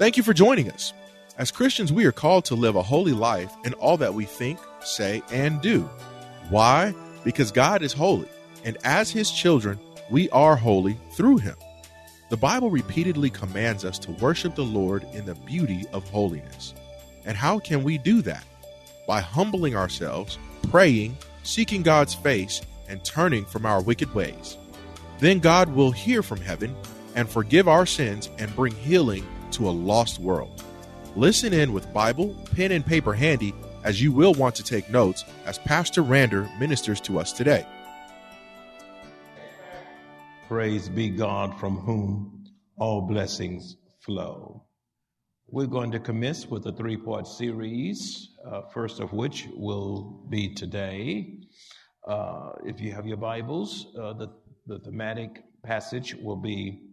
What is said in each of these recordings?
Thank you for joining us. As Christians, we are called to live a holy life in all that we think, say, and do. Why? Because God is holy, and as His children, we are holy through Him. The Bible repeatedly commands us to worship the Lord in the beauty of holiness. And how can we do that? By humbling ourselves, praying, seeking God's face, and turning from our wicked ways. Then God will hear from heaven and forgive our sins and bring healing to a lost world. Listen in with Bible, pen, and paper handy as you will want to take notes as Pastor Rander ministers to us today. Praise be God from whom all blessings flow. We're going to commence with a three part series, uh, first of which will be today. Uh, if you have your Bibles, uh, the, the thematic passage will be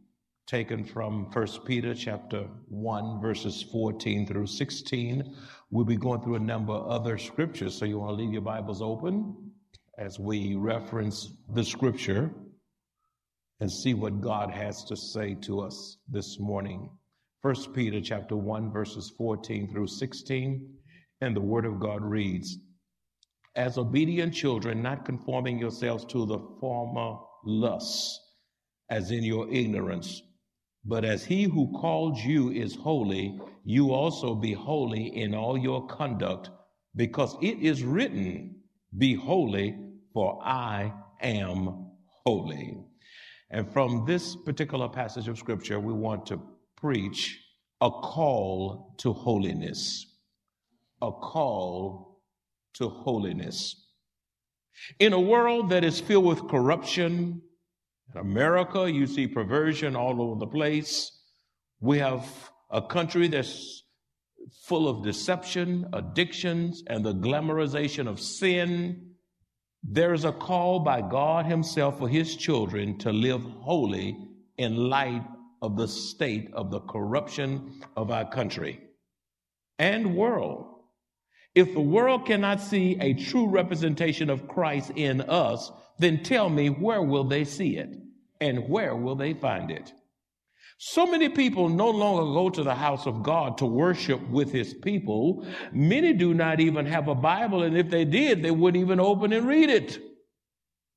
taken from 1 Peter chapter 1 verses 14 through 16. We'll be going through a number of other scriptures, so you want to leave your Bibles open as we reference the scripture and see what God has to say to us this morning. 1 Peter chapter 1 verses 14 through 16 and the word of God reads as obedient children not conforming yourselves to the former lusts as in your ignorance but as he who called you is holy, you also be holy in all your conduct, because it is written, Be holy, for I am holy. And from this particular passage of scripture, we want to preach a call to holiness. A call to holiness. In a world that is filled with corruption, in America, you see perversion all over the place. We have a country that's full of deception, addictions, and the glamorization of sin. There is a call by God Himself for His children to live holy in light of the state of the corruption of our country and world. If the world cannot see a true representation of Christ in us, then tell me where will they see it and where will they find it? So many people no longer go to the house of God to worship with his people. Many do not even have a Bible, and if they did, they wouldn't even open and read it.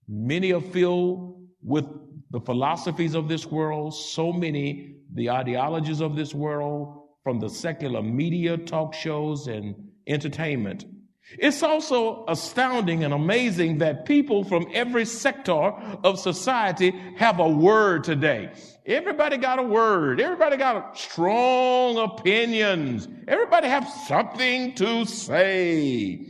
Many are filled with the philosophies of this world, so many the ideologies of this world, from the secular media, talk shows, and entertainment. It's also astounding and amazing that people from every sector of society have a word today. Everybody got a word. Everybody got strong opinions. Everybody have something to say.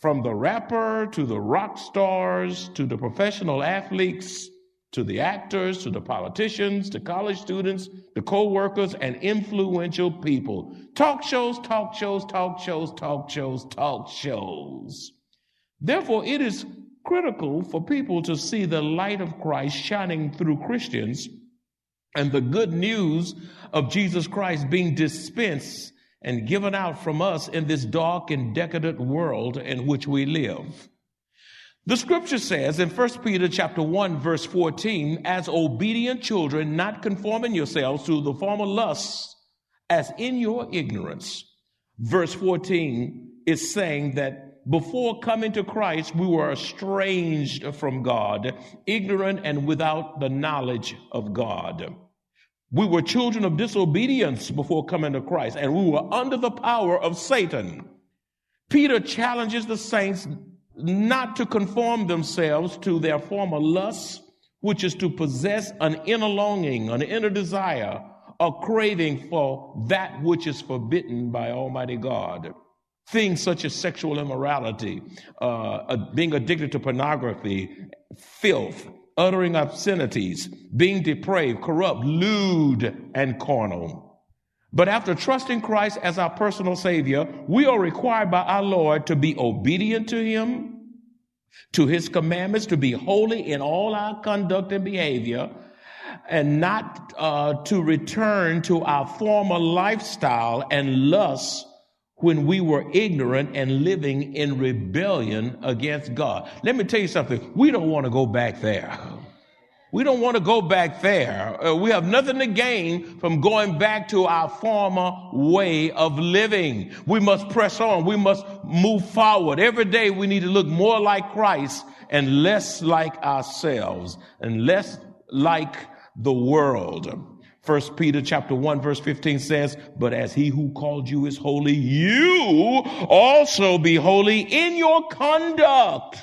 From the rapper to the rock stars to the professional athletes to the actors, to the politicians, to college students, the co-workers, and influential people. Talk shows, talk shows, talk shows, talk shows, talk shows. Therefore, it is critical for people to see the light of Christ shining through Christians and the good news of Jesus Christ being dispensed and given out from us in this dark and decadent world in which we live. The scripture says in 1 Peter chapter 1 verse 14, as obedient children, not conforming yourselves to the former lusts as in your ignorance. Verse 14 is saying that before coming to Christ, we were estranged from God, ignorant and without the knowledge of God. We were children of disobedience before coming to Christ, and we were under the power of Satan. Peter challenges the saints not to conform themselves to their former lusts, which is to possess an inner longing, an inner desire, a craving for that which is forbidden by Almighty God. Things such as sexual immorality, uh, being addicted to pornography, filth, uttering obscenities, being depraved, corrupt, lewd, and carnal. But after trusting Christ as our personal Savior, we are required by our Lord to be obedient to Him, to His commandments, to be holy in all our conduct and behavior, and not uh, to return to our former lifestyle and lust when we were ignorant and living in rebellion against God. Let me tell you something. We don't want to go back there. We don't want to go back there. Uh, we have nothing to gain from going back to our former way of living. We must press on. We must move forward. Every day we need to look more like Christ and less like ourselves and less like the world. First Peter chapter 1 verse 15 says, but as he who called you is holy, you also be holy in your conduct.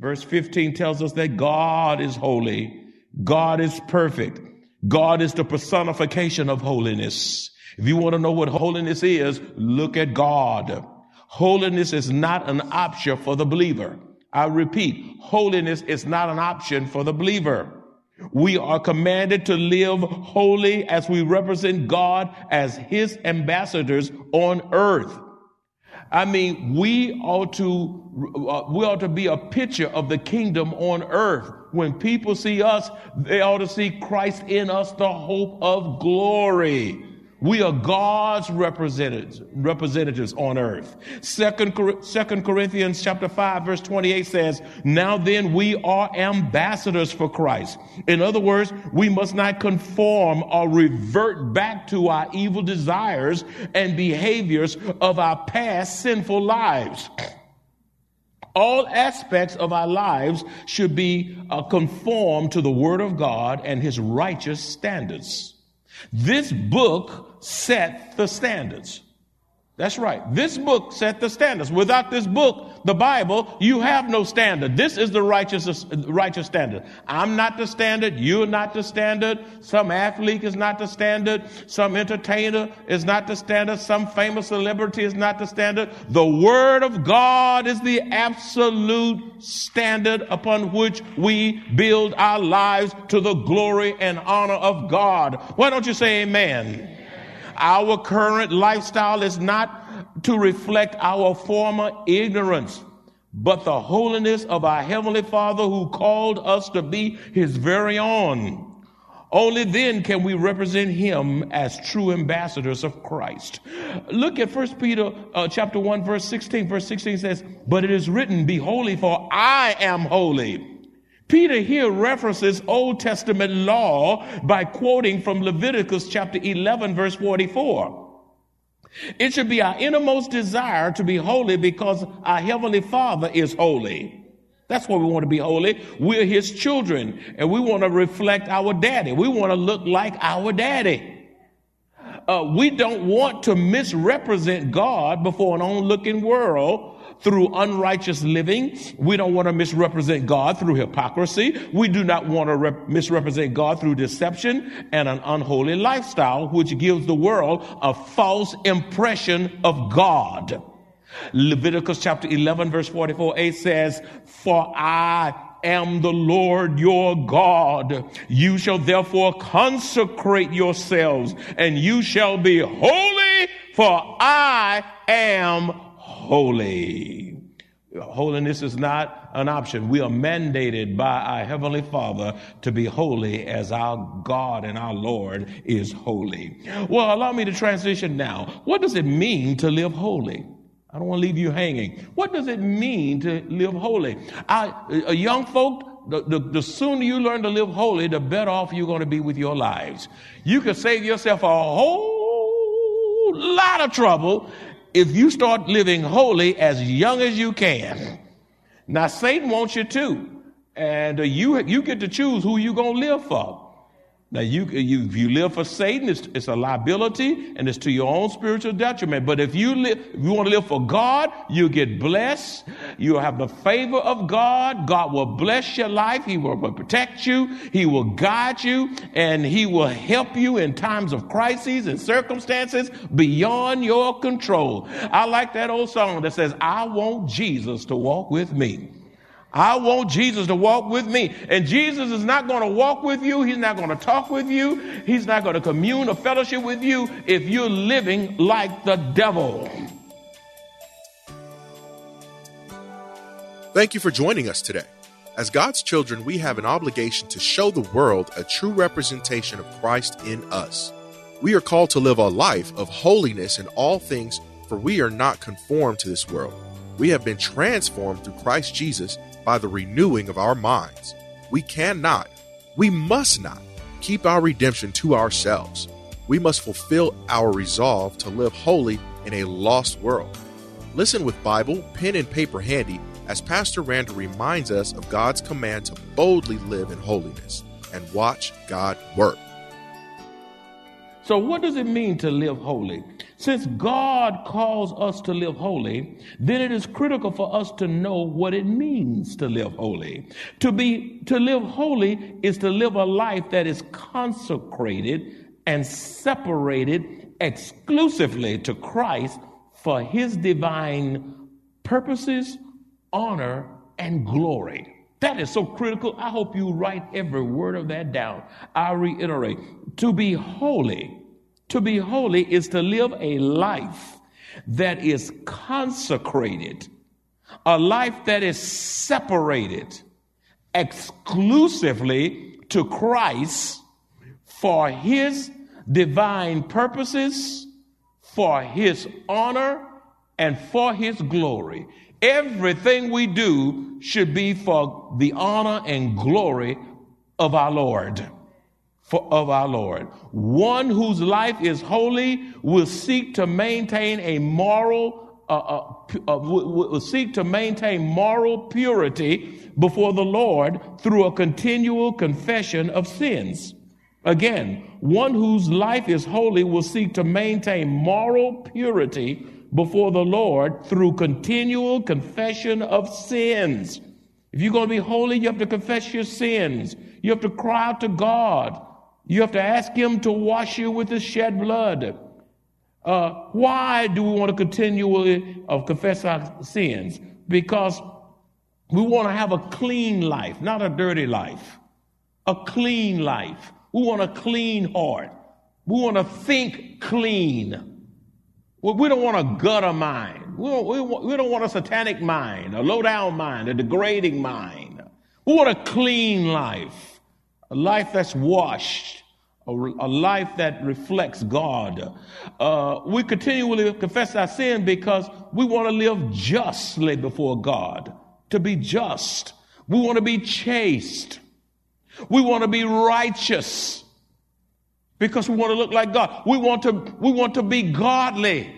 Verse 15 tells us that God is holy. God is perfect. God is the personification of holiness. If you want to know what holiness is, look at God. Holiness is not an option for the believer. I repeat, holiness is not an option for the believer. We are commanded to live holy as we represent God as his ambassadors on earth. I mean, we ought to, uh, we ought to be a picture of the kingdom on earth. When people see us, they ought to see Christ in us, the hope of glory. We are God's representatives, representatives on earth. Second, Second Corinthians chapter 5 verse 28 says, Now then we are ambassadors for Christ. In other words, we must not conform or revert back to our evil desires and behaviors of our past sinful lives. All aspects of our lives should be uh, conformed to the Word of God and His righteous standards. This book set the standards. That's right. This book set the standards. Without this book, the Bible, you have no standard. This is the righteous, righteous standard. I'm not the standard. You're not the standard. Some athlete is not the standard. Some entertainer is not the standard. Some famous celebrity is not the standard. The Word of God is the absolute standard upon which we build our lives to the glory and honor of God. Why don't you say amen? Our current lifestyle is not to reflect our former ignorance, but the holiness of our Heavenly Father who called us to be His very own. Only then can we represent him as true ambassadors of Christ. Look at 1 Peter uh, chapter 1 verse 16. Verse 16 says, "But it is written, be holy for I am holy." Peter here references Old Testament law by quoting from Leviticus chapter 11 verse 44. It should be our innermost desire to be holy because our Heavenly Father is holy. That's why we want to be holy. We're His children and we want to reflect our daddy. We want to look like our daddy. Uh, we don't want to misrepresent God before an onlooking world through unrighteous living. We don't want to misrepresent God through hypocrisy. We do not want to rep- misrepresent God through deception and an unholy lifestyle, which gives the world a false impression of God. Leviticus chapter 11 verse 44a says, For I am the Lord your God. You shall therefore consecrate yourselves and you shall be holy for I am holy. Holiness is not an option. We are mandated by our Heavenly Father to be holy as our God and our Lord is holy. Well, allow me to transition now. What does it mean to live holy? I don't want to leave you hanging. What does it mean to live holy? I, a young folk, the, the, the, sooner you learn to live holy, the better off you're going to be with your lives. You can save yourself a whole lot of trouble if you start living holy as young as you can. Now, Satan wants you to, and uh, you, you get to choose who you're going to live for. Now, you, you, if you live for Satan, it's, it's a liability and it's to your own spiritual detriment. But if you live, if you want to live for God, you get blessed. You'll have the favor of God. God will bless your life. He will protect you. He will guide you and he will help you in times of crises and circumstances beyond your control. I like that old song that says, I want Jesus to walk with me. I want Jesus to walk with me. And Jesus is not going to walk with you. He's not going to talk with you. He's not going to commune or fellowship with you if you're living like the devil. Thank you for joining us today. As God's children, we have an obligation to show the world a true representation of Christ in us. We are called to live a life of holiness in all things, for we are not conformed to this world. We have been transformed through Christ Jesus by the renewing of our minds. We cannot, we must not keep our redemption to ourselves. We must fulfill our resolve to live holy in a lost world. Listen with Bible, pen, and paper handy as Pastor Randall reminds us of God's command to boldly live in holiness and watch God work. So, what does it mean to live holy? Since God calls us to live holy, then it is critical for us to know what it means to live holy. To be to live holy is to live a life that is consecrated and separated exclusively to Christ for his divine purposes, honor, and glory. That is so critical. I hope you write every word of that down. I reiterate to be holy to be holy is to live a life that is consecrated, a life that is separated exclusively to Christ for his divine purposes, for his honor, and for his glory. Everything we do should be for the honor and glory of our Lord for, of our Lord. One whose life is holy will seek to maintain a moral, uh, uh, uh, will, seek to maintain moral purity before the Lord through a continual confession of sins. Again, one whose life is holy will seek to maintain moral purity before the Lord through continual confession of sins. If you're going to be holy, you have to confess your sins. You have to cry out to God. You have to ask Him to wash you with His shed blood. Uh, why do we want to continually uh, confess our sins? Because we want to have a clean life, not a dirty life. A clean life. We want a clean heart. We want to think clean. We don't want a gutter mind. We don't, we, don't want a satanic mind, a low down mind, a degrading mind. We want a clean life, a life that's washed a, a life that reflects God. Uh, we continually confess our sin because we want to live justly before God, to be just. We want to be chaste. We want to be righteous because we want to look like God. We want to, we want to be godly.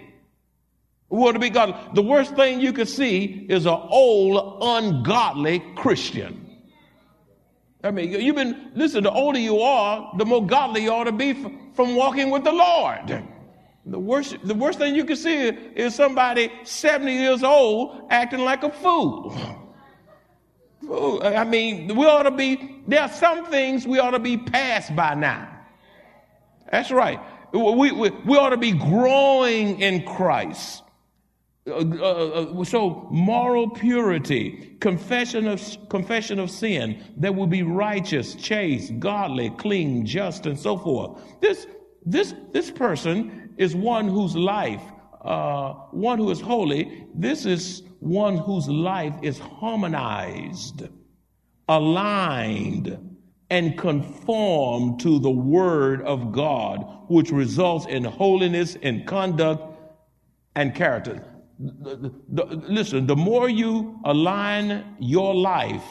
We want to be godly. The worst thing you could see is an old, ungodly Christian. I mean, you've been, listen, the older you are, the more godly you ought to be from walking with the Lord. The worst, the worst thing you can see is somebody 70 years old acting like a fool. I mean, we ought to be, there are some things we ought to be past by now. That's right. We, we, we ought to be growing in Christ. Uh, uh, uh, so moral purity, confession of confession of sin that will be righteous, chaste, godly, clean, just, and so forth. This this this person is one whose life, uh, one who is holy. This is one whose life is harmonized, aligned, and conformed to the Word of God, which results in holiness in conduct and character the, the, listen, the more you align your life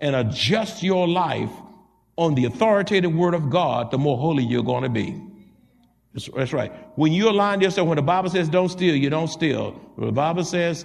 and adjust your life on the authoritative word of God, the more holy you're going to be. That's, that's right. When you align yourself, when the Bible says don't steal, you don't steal. When the Bible says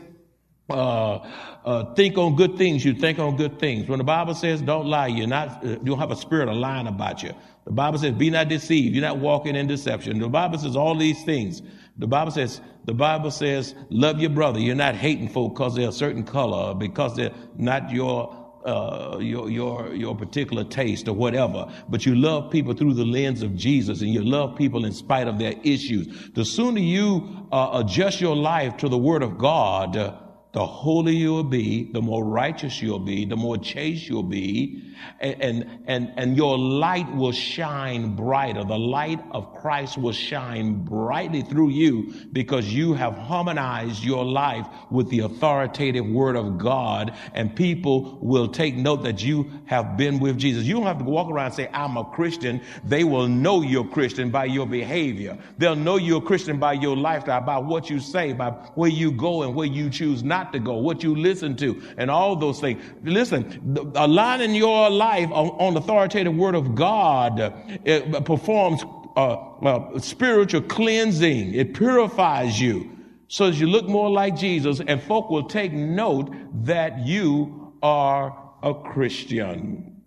uh, uh, think on good things, you think on good things. When the Bible says don't lie, you're not, uh, you don't have a spirit of lying about you. The Bible says be not deceived. You're not walking in deception. The Bible says all these things. The Bible says, the Bible says, love your brother. You're not hating folk because they're a certain color, because they're not your uh, your your your particular taste or whatever, but you love people through the lens of Jesus, and you love people in spite of their issues. The sooner you uh, adjust your life to the Word of God, uh, the holier you'll be, the more righteous you'll be, the more chaste you'll be, and, and, and your light will shine brighter. The light of Christ will shine brightly through you because you have harmonized your life with the authoritative word of God, and people will take note that you have been with Jesus. You don't have to walk around and say, I'm a Christian. They will know you're Christian by your behavior. They'll know you're a Christian by your lifestyle, by what you say, by where you go and where you choose not not to go, what you listen to, and all those things. Listen, aligning your life on, on authoritative word of God it performs uh, uh, spiritual cleansing. It purifies you so that you look more like Jesus, and folk will take note that you are a Christian.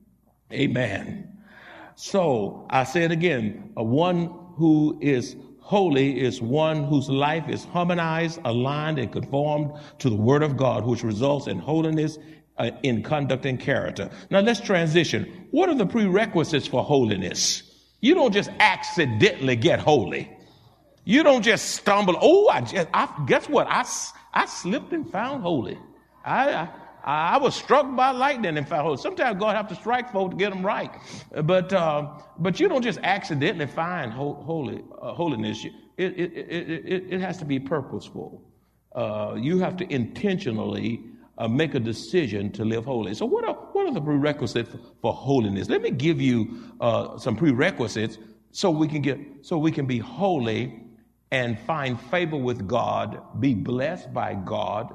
Amen. So I say it again: a one who is Holy is one whose life is harmonized, aligned, and conformed to the Word of God, which results in holiness uh, in conduct and character. Now let's transition. What are the prerequisites for holiness? You don't just accidentally get holy. You don't just stumble. Oh, I just, I, guess what? I, I slipped and found holy. I, I I was struck by lightning found holy. Sometimes God have to strike folk to get them right. But, uh, but you don't just accidentally find holy, uh, holiness. It, it, it, it, has to be purposeful. Uh, you have to intentionally uh, make a decision to live holy. So, what are, what are the prerequisites for, for holiness? Let me give you uh, some prerequisites so we can get so we can be holy and find favor with God, be blessed by God,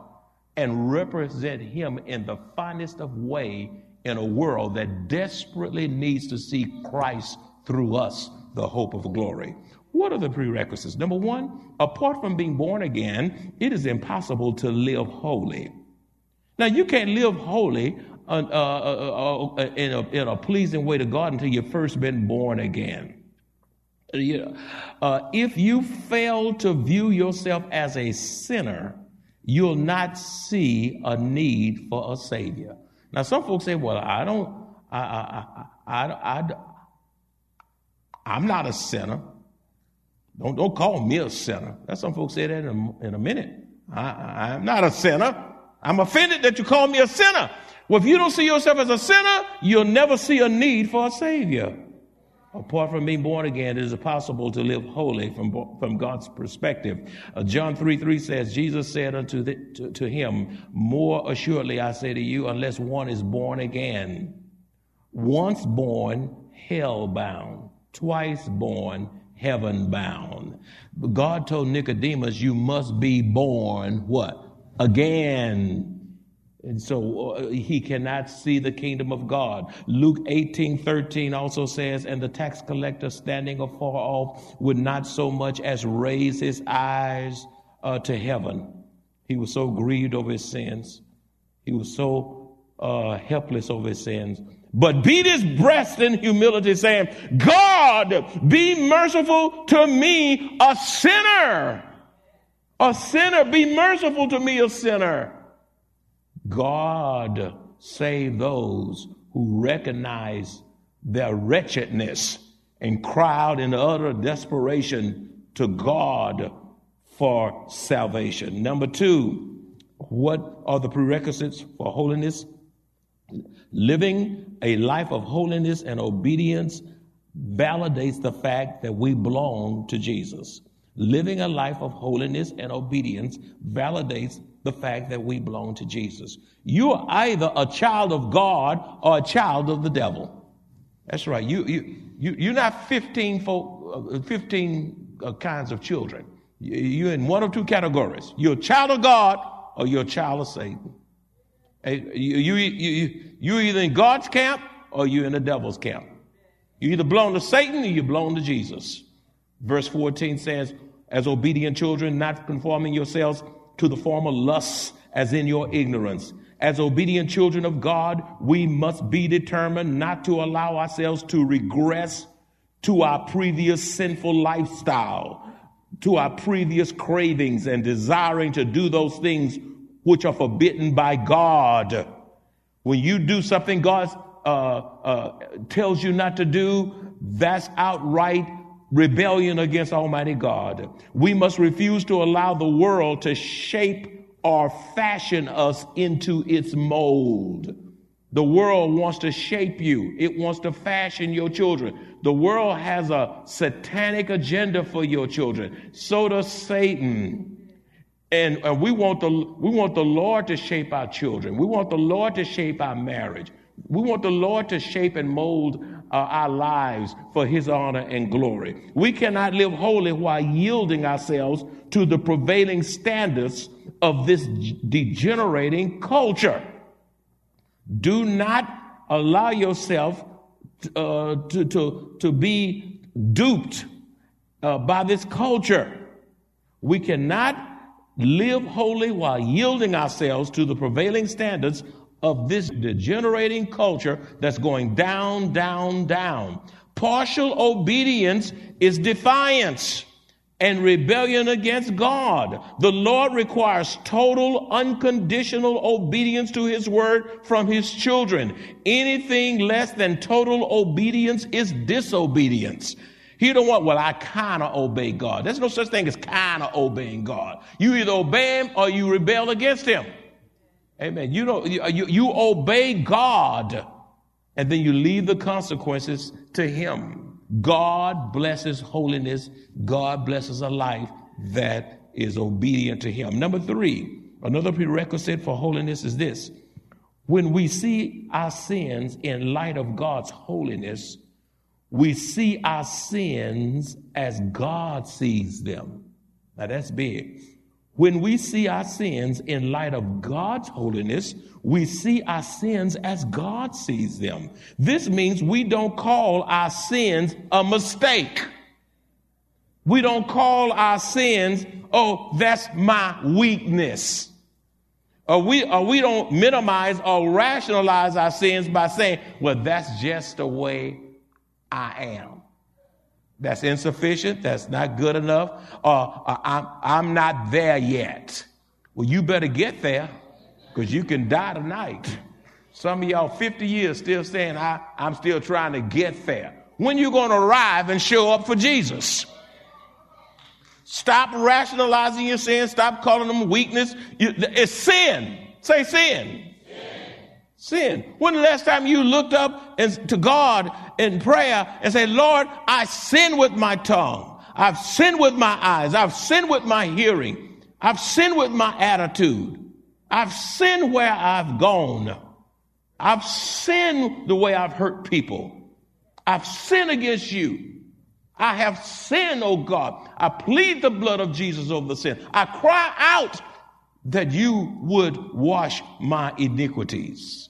and represent him in the finest of way in a world that desperately needs to see Christ through us, the hope of glory. What are the prerequisites? Number one, apart from being born again, it is impossible to live holy. Now, you can't live holy uh, uh, uh, uh in, a, in, a, pleasing way to God until you've first been born again. Uh, if you fail to view yourself as a sinner, you'll not see a need for a Savior. Now, some folks say, well, I don't, I, I, I, I, I'm not a sinner. Don't, don't call me a sinner. That's some folks say that in a, in a minute. I, I'm not a sinner. I'm offended that you call me a sinner. Well, if you don't see yourself as a sinner, you'll never see a need for a Savior. Apart from being born again, it is impossible to live holy from, from God's perspective. Uh, John 3 3 says, Jesus said unto the, to, to him, More assuredly I say to you, unless one is born again, once born, hell bound, twice born, heaven bound. God told Nicodemus, You must be born what? Again. And so uh, he cannot see the kingdom of God. Luke 18, 13 also says, And the tax collector standing afar off would not so much as raise his eyes uh, to heaven. He was so grieved over his sins. He was so uh, helpless over his sins. But beat his breast in humility, saying, God, be merciful to me, a sinner. A sinner, be merciful to me, a sinner. God save those who recognize their wretchedness and cry out in utter desperation to God for salvation. Number two, what are the prerequisites for holiness? Living a life of holiness and obedience validates the fact that we belong to Jesus. Living a life of holiness and obedience validates the fact that we belong to Jesus. You are either a child of God or a child of the devil. That's right. You, you, you, you're not 15, folk, uh, 15 uh, kinds of children. You're in one of two categories. You're a child of God or you're a child of Satan. You, you, you, you're either in God's camp or you're in the devil's camp. You either belong to Satan or you belong to Jesus. Verse 14 says, as obedient children, not conforming yourselves to the former lusts as in your ignorance. As obedient children of God, we must be determined not to allow ourselves to regress to our previous sinful lifestyle, to our previous cravings and desiring to do those things which are forbidden by God. When you do something God uh, uh, tells you not to do, that's outright rebellion against Almighty God. We must refuse to allow the world to shape or fashion us into its mold. The world wants to shape you. It wants to fashion your children. The world has a satanic agenda for your children. So does Satan. And, and we want the we want the Lord to shape our children. We want the Lord to shape our marriage. We want the Lord to shape and mold uh, our lives for his honor and glory. We cannot live holy while yielding ourselves to the prevailing standards of this degenerating culture. Do not allow yourself uh, to, to, to be duped uh, by this culture. We cannot live holy while yielding ourselves to the prevailing standards of this degenerating culture that's going down, down, down. Partial obedience is defiance and rebellion against God. The Lord requires total, unconditional obedience to His word from His children. Anything less than total obedience is disobedience. He don't want, well, I kind of obey God. There's no such thing as kind of obeying God. You either obey Him or you rebel against Him. Amen. You don't, you, you obey God and then you leave the consequences to Him. God blesses holiness. God blesses a life that is obedient to Him. Number three, another prerequisite for holiness is this. When we see our sins in light of God's holiness, we see our sins as God sees them. Now that's big. When we see our sins in light of God's holiness, we see our sins as God sees them. This means we don't call our sins a mistake. We don't call our sins, oh, that's my weakness. Or we, or we don't minimize or rationalize our sins by saying, well, that's just the way I am. That's insufficient. That's not good enough. Or, I'm, I'm not there yet. Well, you better get there because you can die tonight. Some of y'all 50 years still saying, I, I'm still trying to get there. When you going to arrive and show up for Jesus? Stop rationalizing your sin. Stop calling them weakness. It's sin. Say sin. Sin. When the last time you looked up and, to God in prayer and said, Lord, I sin with my tongue. I've sinned with my eyes. I've sinned with my hearing. I've sinned with my attitude. I've sinned where I've gone. I've sinned the way I've hurt people. I've sinned against you. I have sinned, oh God. I plead the blood of Jesus over the sin. I cry out that you would wash my iniquities.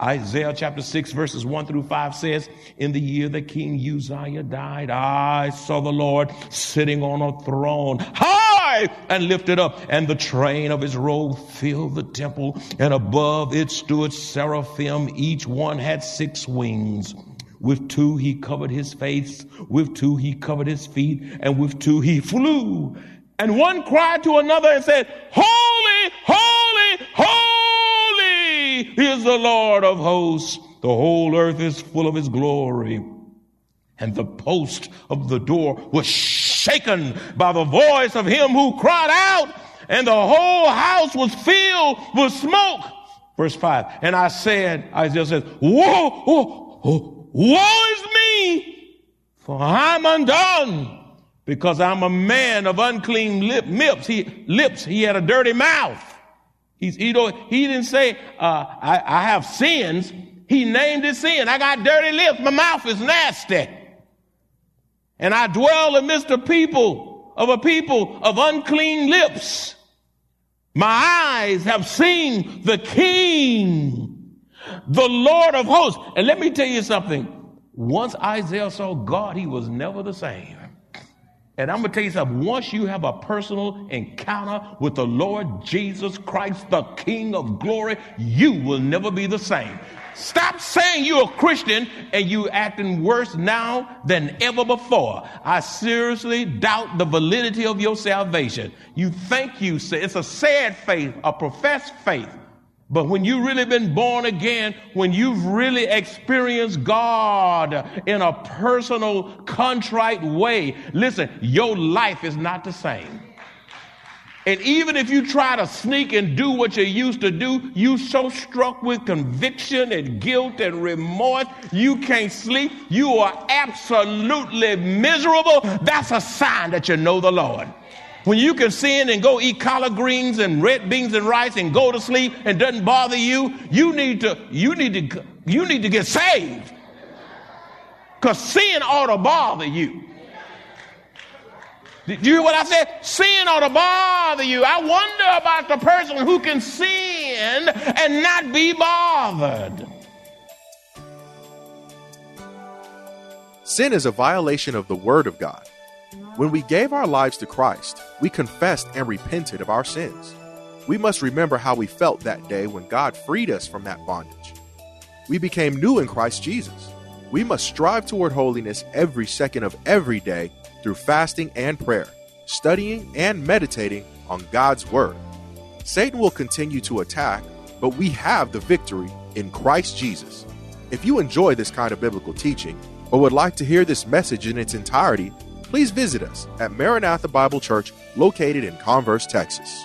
Isaiah chapter 6 verses 1 through 5 says, In the year that King Uzziah died, I saw the Lord sitting on a throne, high and lifted up, and the train of his robe filled the temple, and above it stood seraphim. Each one had six wings. With two he covered his face, with two he covered his feet, and with two he flew. And one cried to another and said, Holy, holy, is the Lord of hosts. The whole earth is full of his glory. And the post of the door was shaken by the voice of him who cried out, and the whole house was filled with smoke. Verse 5. And I said, Isaiah says, Woe, woe, woe, woe is me, for I'm undone, because I'm a man of unclean lip, lips. He, lips. He had a dirty mouth. He's, he, don't, he didn't say, uh, I, I have sins. He named his sin. I got dirty lips. My mouth is nasty. And I dwell amidst a people of a people of unclean lips. My eyes have seen the King, the Lord of hosts. And let me tell you something. Once Isaiah saw God, he was never the same. And I'm going to tell you something. Once you have a personal encounter with the Lord Jesus Christ, the King of glory, you will never be the same. Stop saying you're a Christian and you acting worse now than ever before. I seriously doubt the validity of your salvation. You think you say it's a sad faith, a professed faith. But when you've really been born again, when you've really experienced God in a personal, contrite way, listen, your life is not the same. And even if you try to sneak and do what you used to do, you so struck with conviction and guilt and remorse, you can't sleep. You are absolutely miserable. That's a sign that you know the Lord. When you can sin and go eat collard greens and red beans and rice and go to sleep and doesn't bother you, you need to, you need to, you need to get saved. Because sin ought to bother you. Did you hear what I said? Sin ought to bother you. I wonder about the person who can sin and not be bothered. Sin is a violation of the Word of God. When we gave our lives to Christ, we confessed and repented of our sins. We must remember how we felt that day when God freed us from that bondage. We became new in Christ Jesus. We must strive toward holiness every second of every day through fasting and prayer, studying and meditating on God's Word. Satan will continue to attack, but we have the victory in Christ Jesus. If you enjoy this kind of biblical teaching or would like to hear this message in its entirety, please visit us at Maranatha Bible Church located in Converse, Texas.